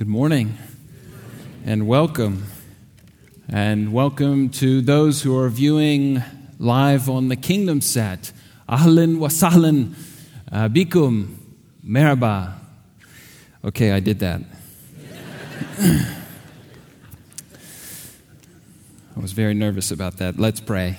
Good morning and welcome. And welcome to those who are viewing live on the Kingdom set. Ahlan wa sahlan uh, bikum merhaba. Okay, I did that. I was very nervous about that. Let's pray.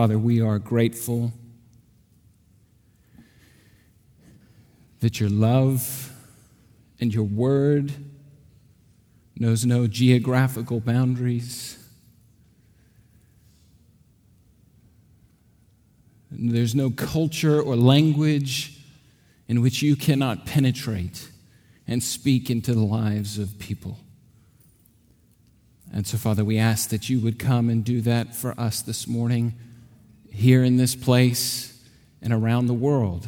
Father, we are grateful that your love and your word knows no geographical boundaries. There's no culture or language in which you cannot penetrate and speak into the lives of people. And so, Father, we ask that you would come and do that for us this morning here in this place and around the world.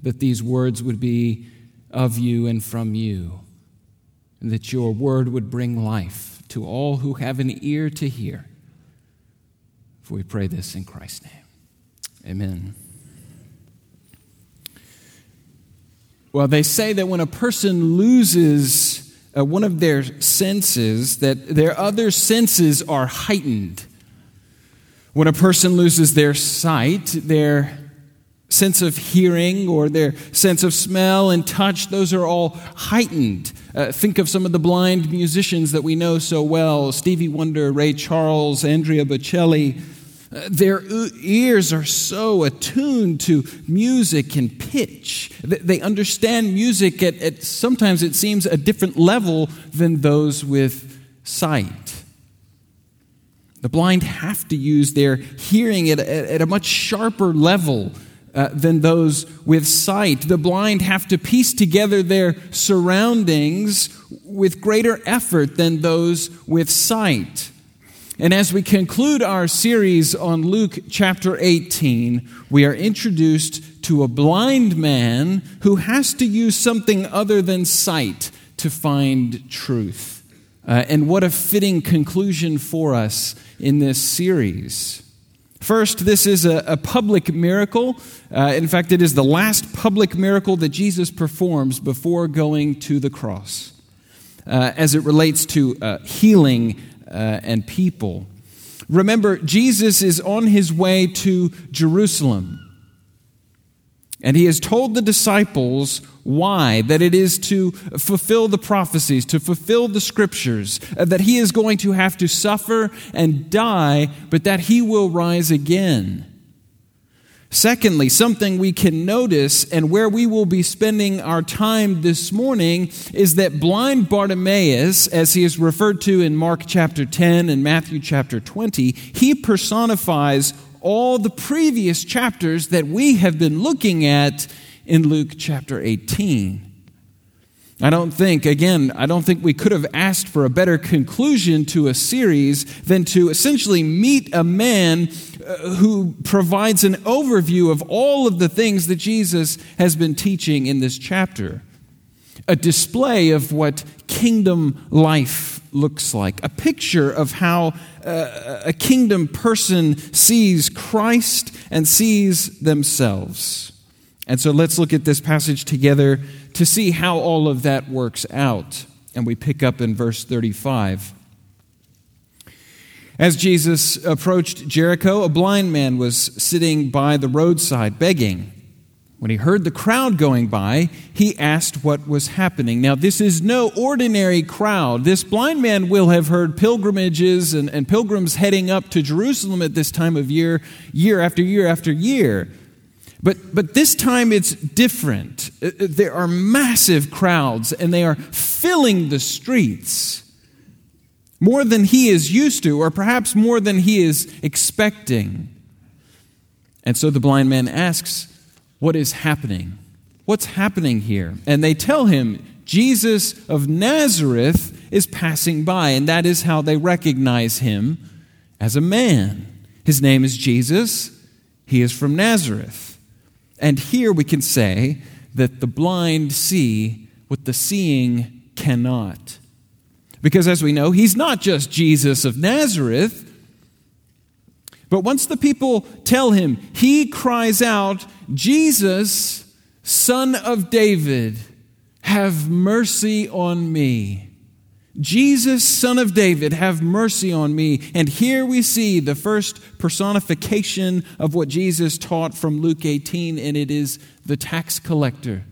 That these words would be of you and from you, and that your word would bring life to all who have an ear to hear. For we pray this in Christ's name. Amen. Well, they say that when a person loses uh, one of their senses, that their other senses are heightened. When a person loses their sight, their sense of hearing or their sense of smell and touch, those are all heightened. Uh, think of some of the blind musicians that we know so well Stevie Wonder, Ray Charles, Andrea Bocelli. Uh, their ears are so attuned to music and pitch. They understand music at, at sometimes it seems a different level than those with sight. The blind have to use their hearing at a, at a much sharper level uh, than those with sight. The blind have to piece together their surroundings with greater effort than those with sight. And as we conclude our series on Luke chapter 18, we are introduced to a blind man who has to use something other than sight to find truth. Uh, and what a fitting conclusion for us in this series. First, this is a, a public miracle. Uh, in fact, it is the last public miracle that Jesus performs before going to the cross uh, as it relates to uh, healing uh, and people. Remember, Jesus is on his way to Jerusalem. And he has told the disciples why, that it is to fulfill the prophecies, to fulfill the scriptures, uh, that he is going to have to suffer and die, but that he will rise again. Secondly, something we can notice and where we will be spending our time this morning is that blind Bartimaeus, as he is referred to in Mark chapter 10 and Matthew chapter 20, he personifies all the previous chapters that we have been looking at in Luke chapter 18. I don't think, again, I don't think we could have asked for a better conclusion to a series than to essentially meet a man uh, who provides an overview of all of the things that Jesus has been teaching in this chapter. A display of what kingdom life looks like, a picture of how uh, a kingdom person sees Christ and sees themselves. And so let's look at this passage together to see how all of that works out. And we pick up in verse 35. As Jesus approached Jericho, a blind man was sitting by the roadside begging. When he heard the crowd going by, he asked what was happening. Now, this is no ordinary crowd. This blind man will have heard pilgrimages and, and pilgrims heading up to Jerusalem at this time of year, year after year after year. But, but this time it's different. Uh, uh, there are massive crowds and they are filling the streets more than he is used to, or perhaps more than he is expecting. And so the blind man asks, What is happening? What's happening here? And they tell him, Jesus of Nazareth is passing by, and that is how they recognize him as a man. His name is Jesus, he is from Nazareth. And here we can say that the blind see what the seeing cannot. Because as we know, he's not just Jesus of Nazareth. But once the people tell him, he cries out, Jesus, son of David, have mercy on me. Jesus, son of David, have mercy on me. And here we see the first personification of what Jesus taught from Luke 18, and it is the tax collector.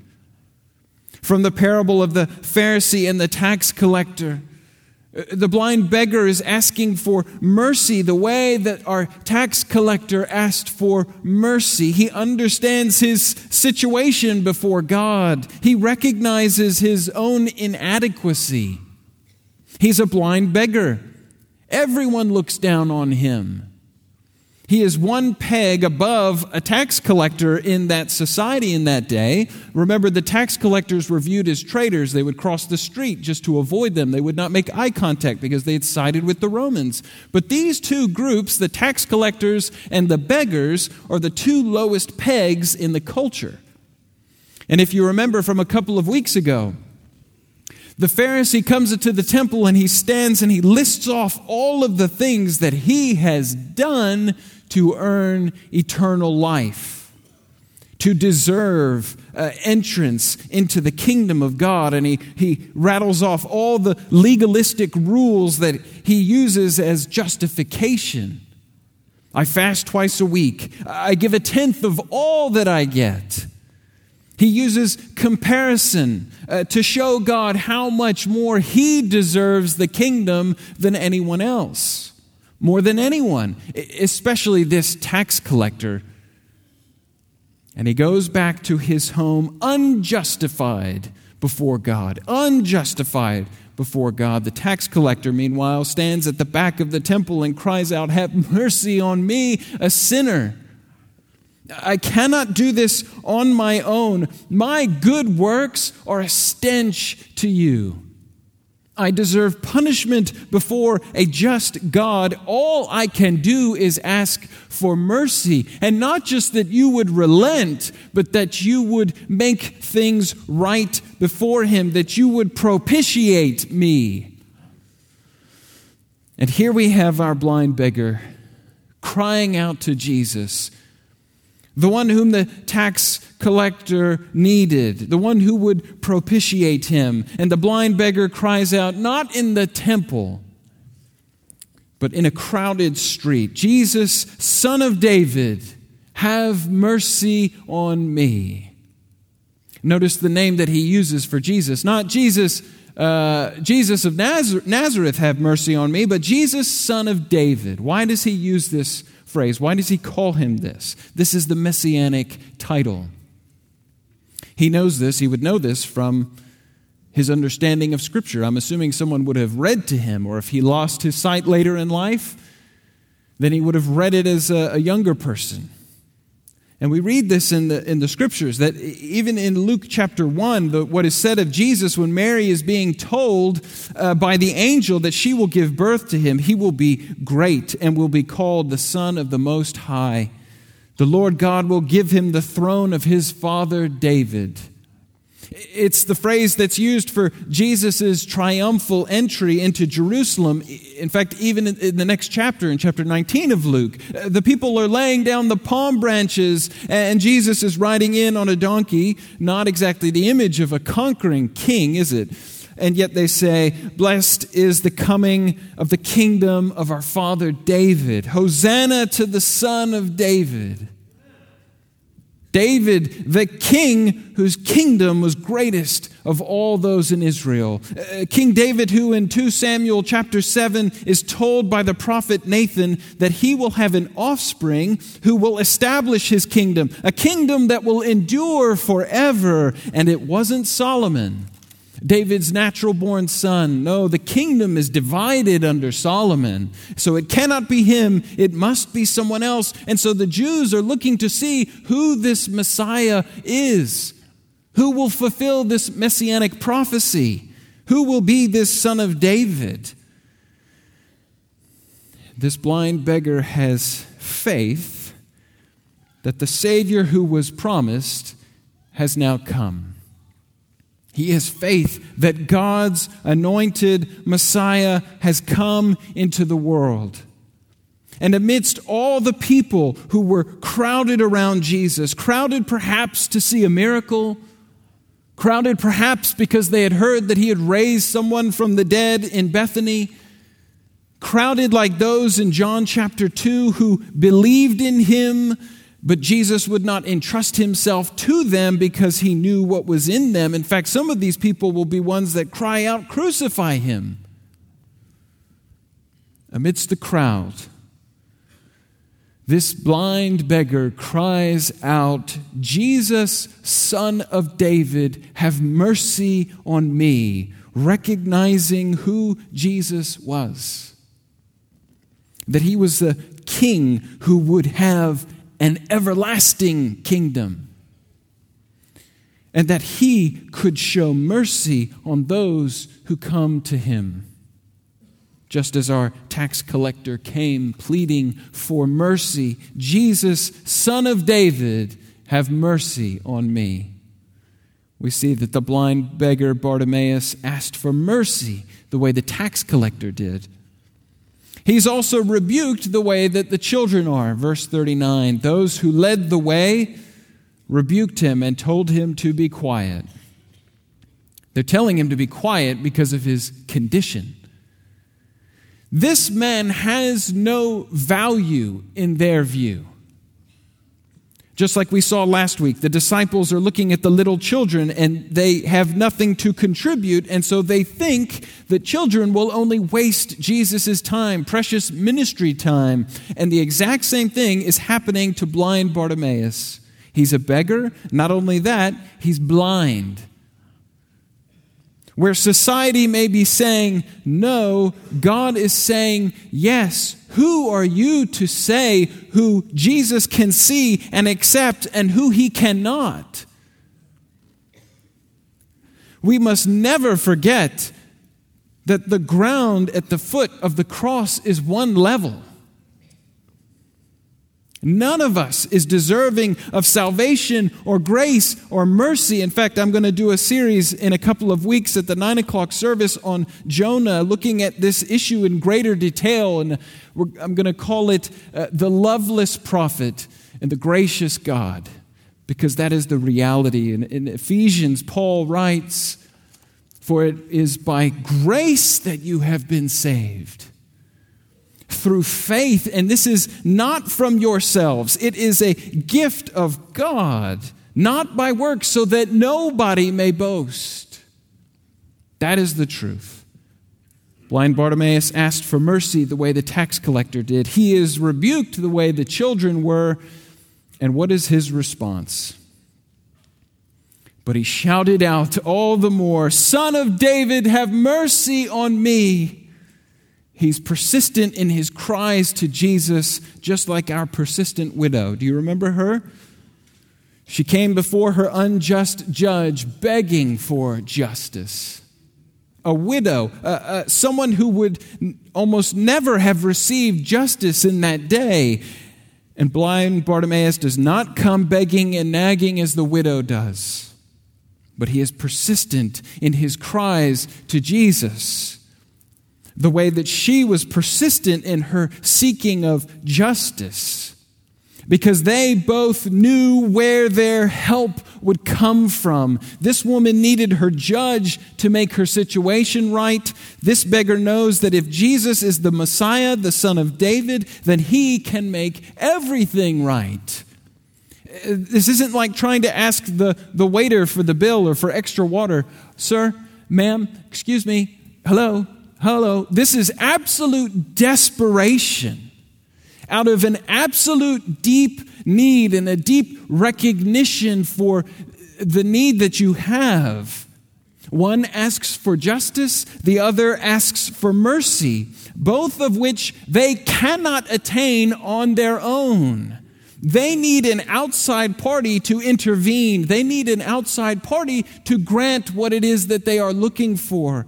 From the parable of the Pharisee and the tax collector, uh, the blind beggar is asking for mercy the way that our tax collector asked for mercy. He understands his situation before God, he recognizes his own inadequacy. He's a blind beggar. Everyone looks down on him. He is one peg above a tax collector in that society in that day. Remember, the tax collectors were viewed as traitors. They would cross the street just to avoid them. They would not make eye contact because they had sided with the Romans. But these two groups, the tax collectors and the beggars, are the two lowest pegs in the culture. And if you remember from a couple of weeks ago, the Pharisee comes into the temple and he stands and he lists off all of the things that he has done to earn eternal life, to deserve uh, entrance into the kingdom of God. And he, he rattles off all the legalistic rules that he uses as justification. I fast twice a week, I give a tenth of all that I get. He uses comparison uh, to show God how much more he deserves the kingdom than anyone else. More than anyone, especially this tax collector. And he goes back to his home unjustified before God. Unjustified before God. The tax collector, meanwhile, stands at the back of the temple and cries out, Have mercy on me, a sinner. I cannot do this on my own. My good works are a stench to you. I deserve punishment before a just God. All I can do is ask for mercy. And not just that you would relent, but that you would make things right before Him, that you would propitiate me. And here we have our blind beggar crying out to Jesus the one whom the tax collector needed, the one who would propitiate him. And the blind beggar cries out, not in the temple, but in a crowded street Jesus, son of David, have mercy on me. Notice the name that he uses for Jesus, not Jesus. Uh, Jesus of Nazareth, have mercy on me, but Jesus, son of David. Why does he use this phrase. Why does he call him this? This is the messianic title. He knows this, he would know this from his understanding of Scripture. I'm assuming someone would have read to him, or if he lost his sight later in life, then he would have read it as a, a younger person. And we read this in the, in the scriptures that even in Luke chapter 1, the, what is said of Jesus when Mary is being told uh, by the angel that she will give birth to him, he will be great and will be called the Son of the Most High. The Lord God will give him the throne of his father David it's the phrase that's used for Jesus' triumphal entry into Jerusalem. In fact, even in the next chapter, in chapter 19 of Luke, uh, the people are laying down the palm branches, and Jesus is riding in on a donkey. Not exactly the image of a conquering king, is it? And yet they say, Blessed is the coming of the kingdom of our father David. Hosanna to the son of David. David, the king whose kingdom was greatest of all those in Israel. Uh, king David, who in 2 Samuel chapter 7 is told by the prophet Nathan that he will have an offspring who will establish his kingdom, a kingdom that will endure forever. And it wasn't Solomon. David's natural born son. No, the kingdom is divided under Solomon. So it cannot be him, it must be someone else. And so the Jews are looking to see who this Messiah is. Who will fulfill this messianic prophecy? Who will be this son of David? This blind beggar has faith that the Savior who was promised has now come. He has faith that God's anointed Messiah has come into the world. And amidst all the people who were crowded around Jesus, crowded perhaps to see a miracle, crowded perhaps because they had heard that he had raised someone from the dead in Bethany, crowded like those in John chapter 2 who believed in him, but Jesus would not entrust himself to them because he knew what was in them. In fact, some of these people will be ones that cry out, Crucify him. Amidst the crowd, this blind beggar cries out, Jesus, son of David, have mercy on me, recognizing who Jesus was. That he was the king who would have an everlasting kingdom. And that he could show mercy on those who come to him just as our tax collector came pleading for mercy Jesus, son of David, have mercy on me. We see that the blind beggar Bartimaeus asked for mercy the way the tax collector did. He's also rebuked the way that the children are. Verse 39 Those who led the way rebuked him and told him to be quiet. They're telling him to be quiet because of his condition. This man has no value in their view. Just like we saw last week, the disciples are looking at the little children and they have nothing to contribute, and so they think that children will only waste Jesus' time, precious ministry time. And the exact same thing is happening to blind Bartimaeus. He's a beggar. Not only that, he's blind. Where society may be saying no, God is saying yes. Who are you to say who Jesus can see and accept and who he cannot? We must never forget that the ground at the foot of the cross is one level. None of us is deserving of salvation or grace or mercy. In fact, I'm going to do a series in a couple of weeks at the nine o'clock service on Jonah, looking at this issue in greater detail. And I'm going to call it uh, the loveless prophet and the gracious God, because that is the reality. In, in Ephesians, Paul writes, For it is by grace that you have been saved through faith. And this is not from yourselves, it is a gift of God, not by works, so that nobody may boast. That is the truth. Blind Bartimaeus asked for mercy the way the tax collector did. He is rebuked the way the children were. And what is his response? But he shouted out all the more, Son of David, have mercy on me. He's persistent in his cries to Jesus, just like our persistent widow. Do you remember her? She came before her unjust judge begging for justice. A widow, uh, uh, someone who would almost never have received justice in that day. And blind Bartimaeus does not come begging and nagging as the widow does, but he is persistent in his cries to Jesus the way that she was persistent in her seeking of justice. Because they both knew where their help would come from. This woman needed her judge to make her situation right. This beggar knows that if Jesus is the Messiah, the Son of David, then he can make everything right. This isn't like trying to ask the, the waiter for the bill or for extra water. Sir, ma'am, excuse me, hello, Hello. This is absolute desperation out of an absolute deep need and a deep recognition for the need that you have. One asks for justice, the other asks for mercy, both of which they cannot attain on their own. They need an outside party to intervene. They need an outside party to grant what it is that they are looking for.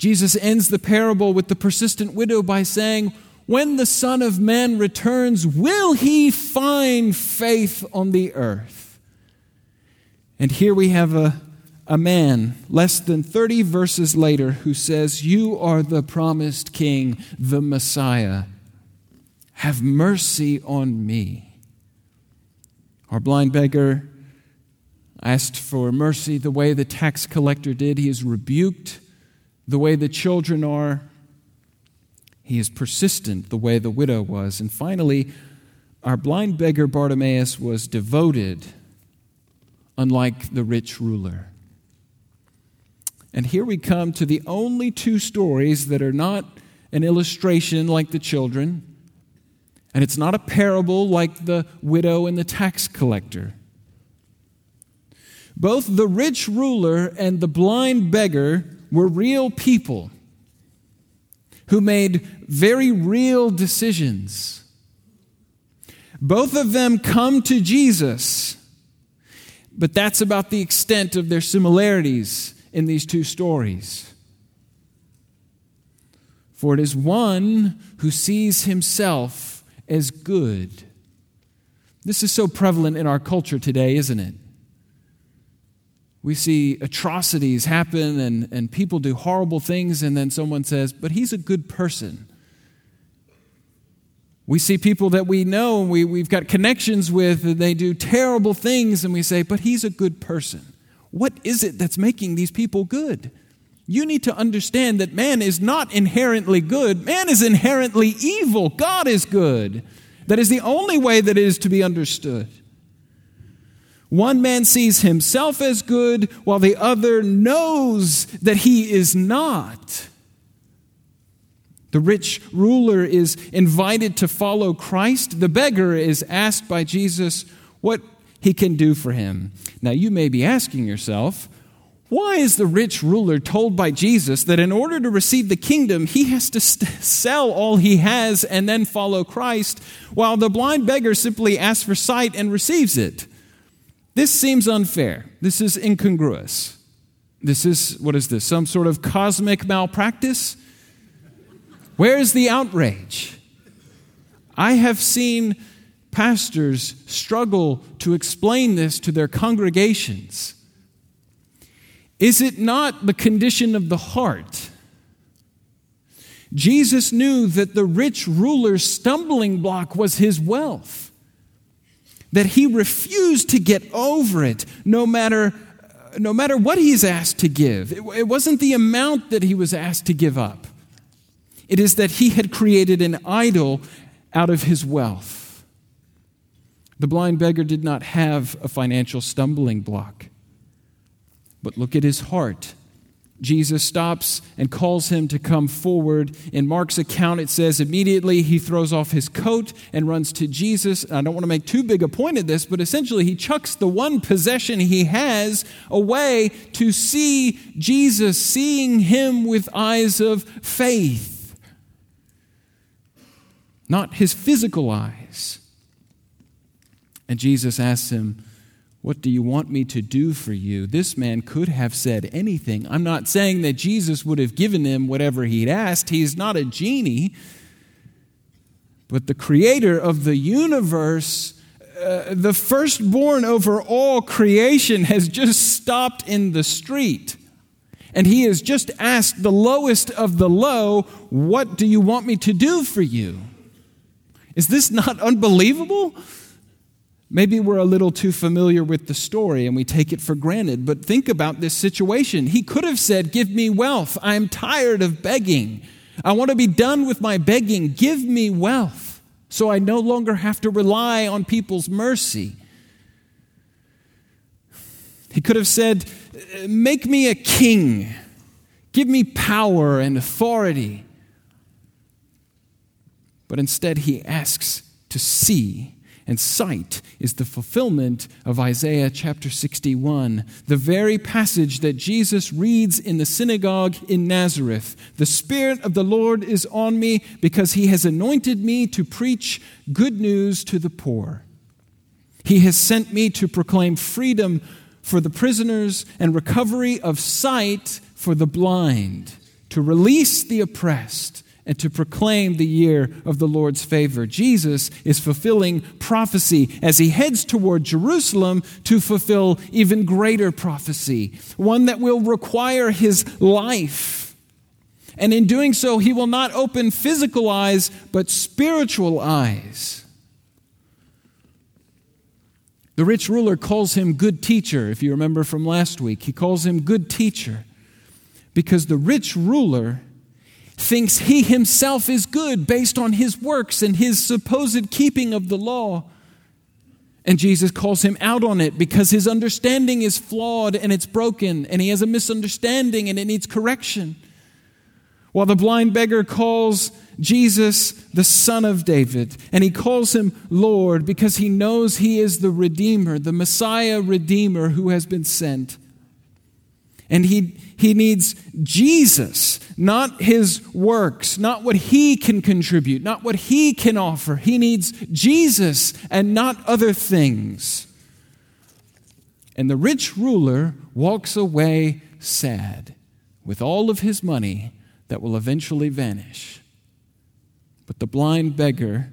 Jesus ends the parable with the persistent widow by saying, When the Son of Man returns, will he find faith on the earth? And here we have a, a man less than 30 verses later who says, You are the promised king, the Messiah. Have mercy on me. Our blind beggar asked for mercy the way the tax collector did. He is rebuked the way the children are. He is persistent the way the widow was. And finally, our blind beggar Bartimaeus was devoted, unlike the rich ruler. And here we come to the only two stories that are not an illustration like the children, and it's not a parable like the widow and the tax collector. Both the rich ruler and the blind beggar were real people who made very real decisions. Both of them come to Jesus, but that's about the extent of their similarities in these two stories. For it is one who sees himself as good. This is so prevalent in our culture today, isn't it? We see atrocities happen and, and people do horrible things, and then someone says, But he's a good person. We see people that we know and we, we've got connections with, and they do terrible things, and we say, But he's a good person. What is it that's making these people good? You need to understand that man is not inherently good, man is inherently evil. God is good. That is the only way that it is to be understood. One man sees himself as good, while the other knows that he is not. The rich ruler is invited to follow Christ. The beggar is asked by Jesus, What he can do for him. Now, you may be asking yourself, why is the rich ruler told by Jesus that in order to receive the kingdom, he has to st- sell all he has and then follow Christ, while the blind beggar simply asks for sight and receives it? This seems unfair. This is incongruous. This is, what is this, some sort of cosmic malpractice? Where is the outrage? I have seen pastors struggle to explain this to their congregations. Is it not the condition of the heart? Jesus knew that the rich ruler's stumbling block was his wealth, that he refused to get over it no matter, uh, no matter what he's asked to give. It, it wasn't the amount that he was asked to give up, it is that he had created an idol out of his wealth. The blind beggar did not have a financial stumbling block. But look at his heart. Jesus stops and calls him to come forward. In Mark's account, it says immediately he throws off his coat and runs to Jesus. I don't want to make too big a point of this, but essentially he chucks the one possession he has away to see Jesus, seeing him with eyes of faith, not his physical eyes. And Jesus asks him, What do you want me to do for you? This man could have said anything. I'm not saying that Jesus would have given him whatever he'd asked, he's not a genie. But the creator of the universe, uh, the firstborn over all creation, has just stopped in the street. And he has just asked the lowest of the low, What do you want me to do for you? Is this not unbelievable? Maybe we're a little too familiar with the story and we take it for granted, but think about this situation. He could have said, Give me wealth. I'm tired of begging. I want to be done with my begging. Give me wealth so I no longer have to rely on people's mercy. He could have said, Make me a king. Give me power and authority. But instead, he asks to see and sight is the fulfillment of Isaiah chapter 61, the very passage that Jesus reads in the synagogue in Nazareth. The Spirit of the Lord is on me because he has anointed me to preach good news to the poor. He has sent me to proclaim freedom for the prisoners and recovery of sight for the blind, to release the oppressed and to proclaim the year of the Lord's favor. Jesus is fulfilling prophecy as he heads toward Jerusalem to fulfill even greater prophecy, one that will require his life. And in doing so, he will not open physical eyes, but spiritual eyes. The rich ruler calls him good teacher, if you remember from last week. He calls him good teacher because the rich ruler thinks he himself is good based on his works and his supposed keeping of the law. And Jesus calls him out on it because his understanding is flawed and it's broken, and he has a misunderstanding and it needs correction. While the blind beggar calls Jesus the Son of David, and he calls him Lord because he knows he is the Redeemer, the Messiah Redeemer who has been sent. And he, he needs Jesus, not his works, not what he can contribute, not what he can offer. He needs Jesus and not other things. And the rich ruler walks away sad with all of his money that will eventually vanish. But the blind beggar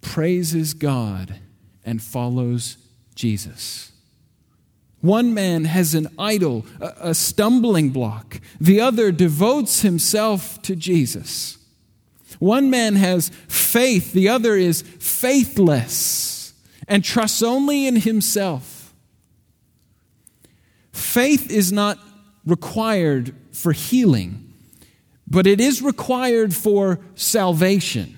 praises God and follows Jesus. One man has an idol, a stumbling block. The other devotes himself to Jesus. One man has faith, the other is faithless and trusts only in himself. Faith is not required for healing, but it is required for salvation.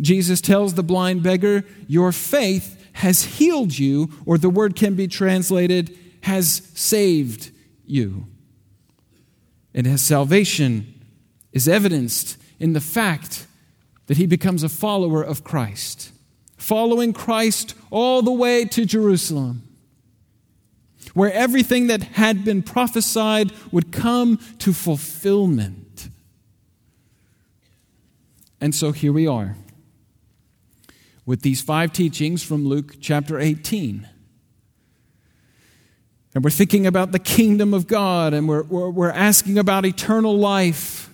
Jesus tells the blind beggar, Your faith has healed you, or the word can be translated, has saved you. And his salvation is evidenced in the fact that he becomes a follower of Christ, following Christ all the way to Jerusalem, where everything that had been prophesied would come to fulfillment. And so here we are with these five teachings from Luke chapter 18. And we're thinking about the kingdom of God and we're, we're, we're, asking about eternal life.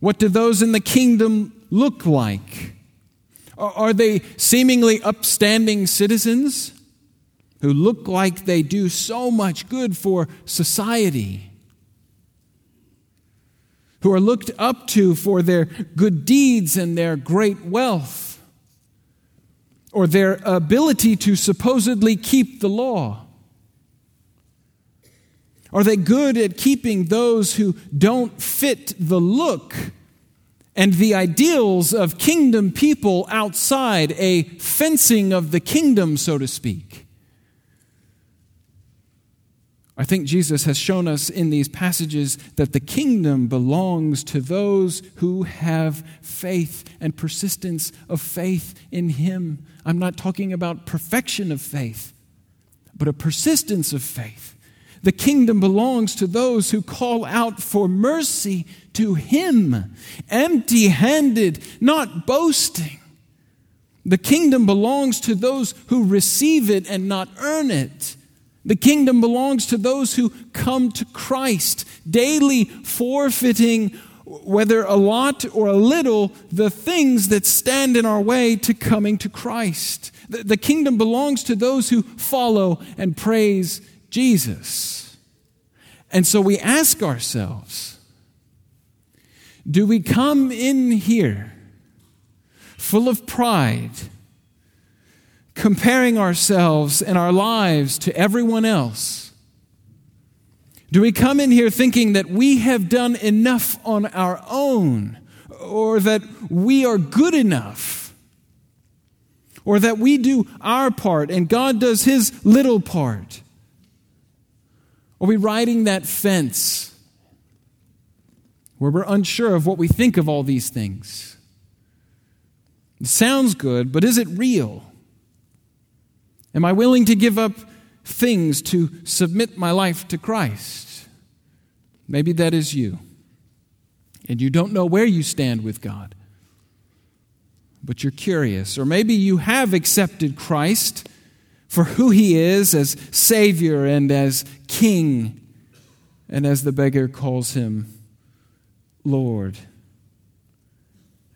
What do those in the kingdom look like? Are, are they seemingly upstanding citizens who look like they do so much good for society? Who are looked up to for their good deeds and their great wealth, or their ability to supposedly keep the law? Are they good at keeping those who don't fit the look and the ideals of kingdom people outside, a fencing of the kingdom, so to speak? I think Jesus has shown us in these passages that the kingdom belongs to those who have faith and persistence of faith in Him. I'm not talking about perfection of faith, but a persistence of faith. The kingdom belongs to those who call out for mercy to Him, empty handed, not boasting. The kingdom belongs to those who receive it and not earn it. The kingdom belongs to those who come to Christ, daily forfeiting, whether a lot or a little, the things that stand in our way to coming to Christ. The, the kingdom belongs to those who follow and praise Jesus. And so we ask ourselves do we come in here full of pride? Comparing ourselves and our lives to everyone else? Do we come in here thinking that we have done enough on our own, or that we are good enough, or that we do our part and God does his little part? Are we riding that fence where we're unsure of what we think of all these things? It sounds good, but is it real? Am I willing to give up things to submit my life to Christ? Maybe that is you. And you don't know where you stand with God, but you're curious. Or maybe you have accepted Christ for who he is as Savior and as King, and as the beggar calls him, Lord,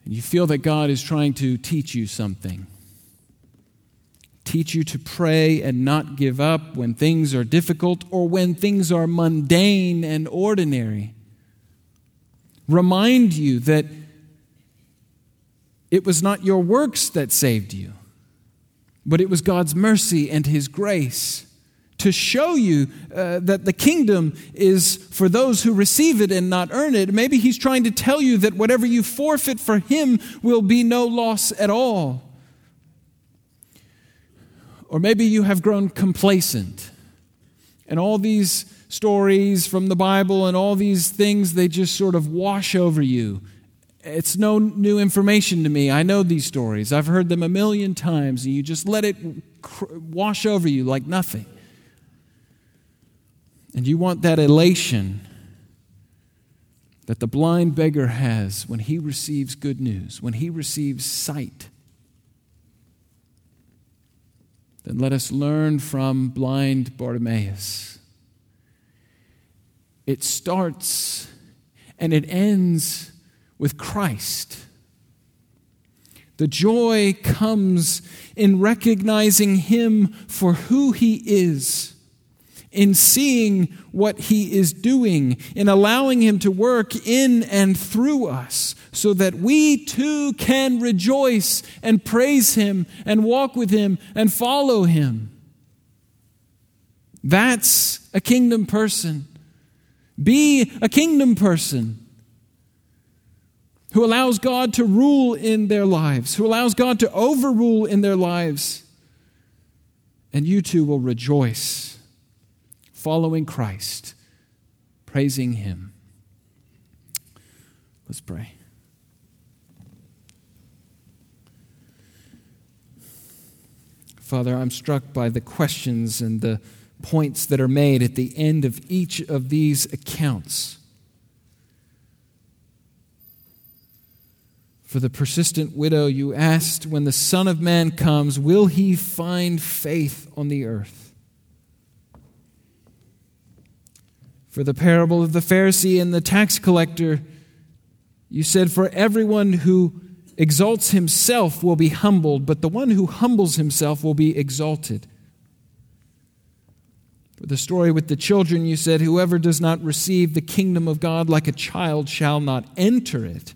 and you feel that God is trying to teach you something, teach you to pray and not give up when things are difficult or when things are mundane and ordinary, remind you that it was not your works that saved you, but it was God's mercy and His grace to show you uh, that the kingdom is for those who receive it and not earn it. Maybe he's trying to tell you that whatever you forfeit for him will be no loss at all. Or maybe you have grown complacent. And all these stories from the Bible and all these things, they just sort of wash over you. It's no new information to me. I know these stories. I've heard them a million times, and you just let it wash over you like nothing. And you want that elation that the blind beggar has when he receives good news, when he receives sight. Then let us learn from blind Bartimaeus. It starts and it ends with Christ. The joy comes in recognizing him for who he is in seeing what He is doing, in allowing Him to work in and through us, so that we too can rejoice and praise Him and walk with Him and follow Him. That's a kingdom person. Be a kingdom person who allows God to rule in their lives, who allows God to overrule in their lives. And you too will rejoice following Christ, praising Him. Let's pray. Father, I'm struck by the questions and the points that are made at the end of each of these accounts. For the persistent widow, you asked, when the Son of Man comes, will he find faith on the earth? For the parable of the Pharisee and the tax collector, you said, For everyone who exalts himself will be humbled, but the one who humbles himself will be exalted. For the story with the children, you said, Whoever does not receive the kingdom of God like a child shall not enter it.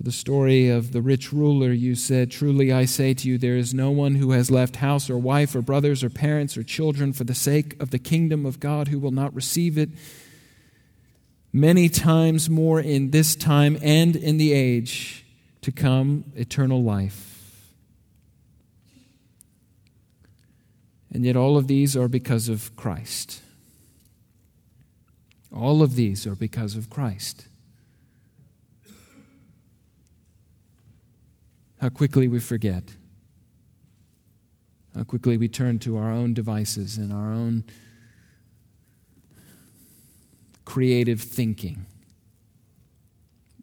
For the story of the rich ruler, you said, Truly I say to you, there is no one who has left house or wife or brothers or parents or children for the sake of the kingdom of God who will not receive it many times more in this time and in the age to come eternal life. And yet, all of these are because of Christ. All of these are because of Christ. How quickly we forget. How quickly we turn to our own devices and our own creative thinking.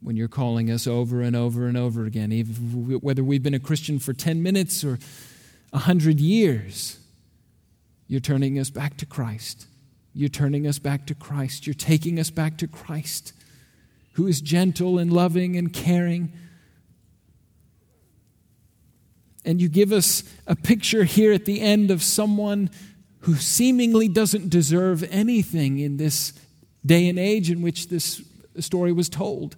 When you're calling us over and over and over again, even whether we've been a Christian for 10 minutes or 100 years, you're turning us back to Christ. You're turning us back to Christ. You're taking us back to Christ, who is gentle and loving and caring and you give us a picture here at the end of someone who seemingly doesn't deserve anything in this day and age in which this story was told.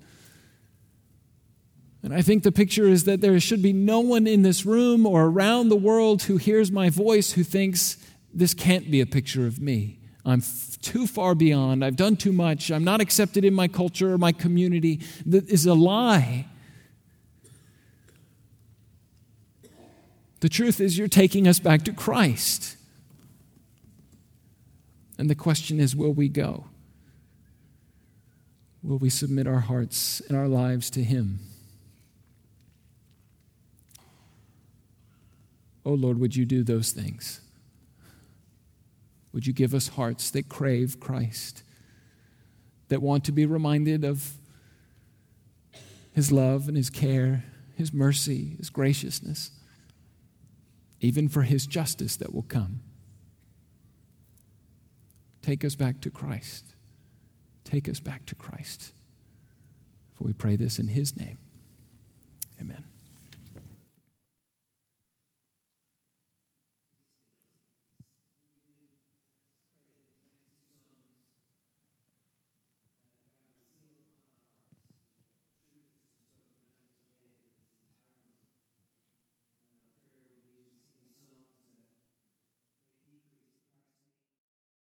And I think the picture is that there should be no one in this room or around the world who hears my voice who thinks this can't be a picture of me. I'm f- too far beyond. I've done too much. I'm not accepted in my culture or my community. That is a lie. The truth is, you're taking us back to Christ. And the question is will we go? Will we submit our hearts and our lives to Him? Oh Lord, would you do those things? Would you give us hearts that crave Christ, that want to be reminded of His love and His care, His mercy, His graciousness? even for his justice that will come. Take us back to Christ. Take us back to Christ. For we pray this in his name. Amen.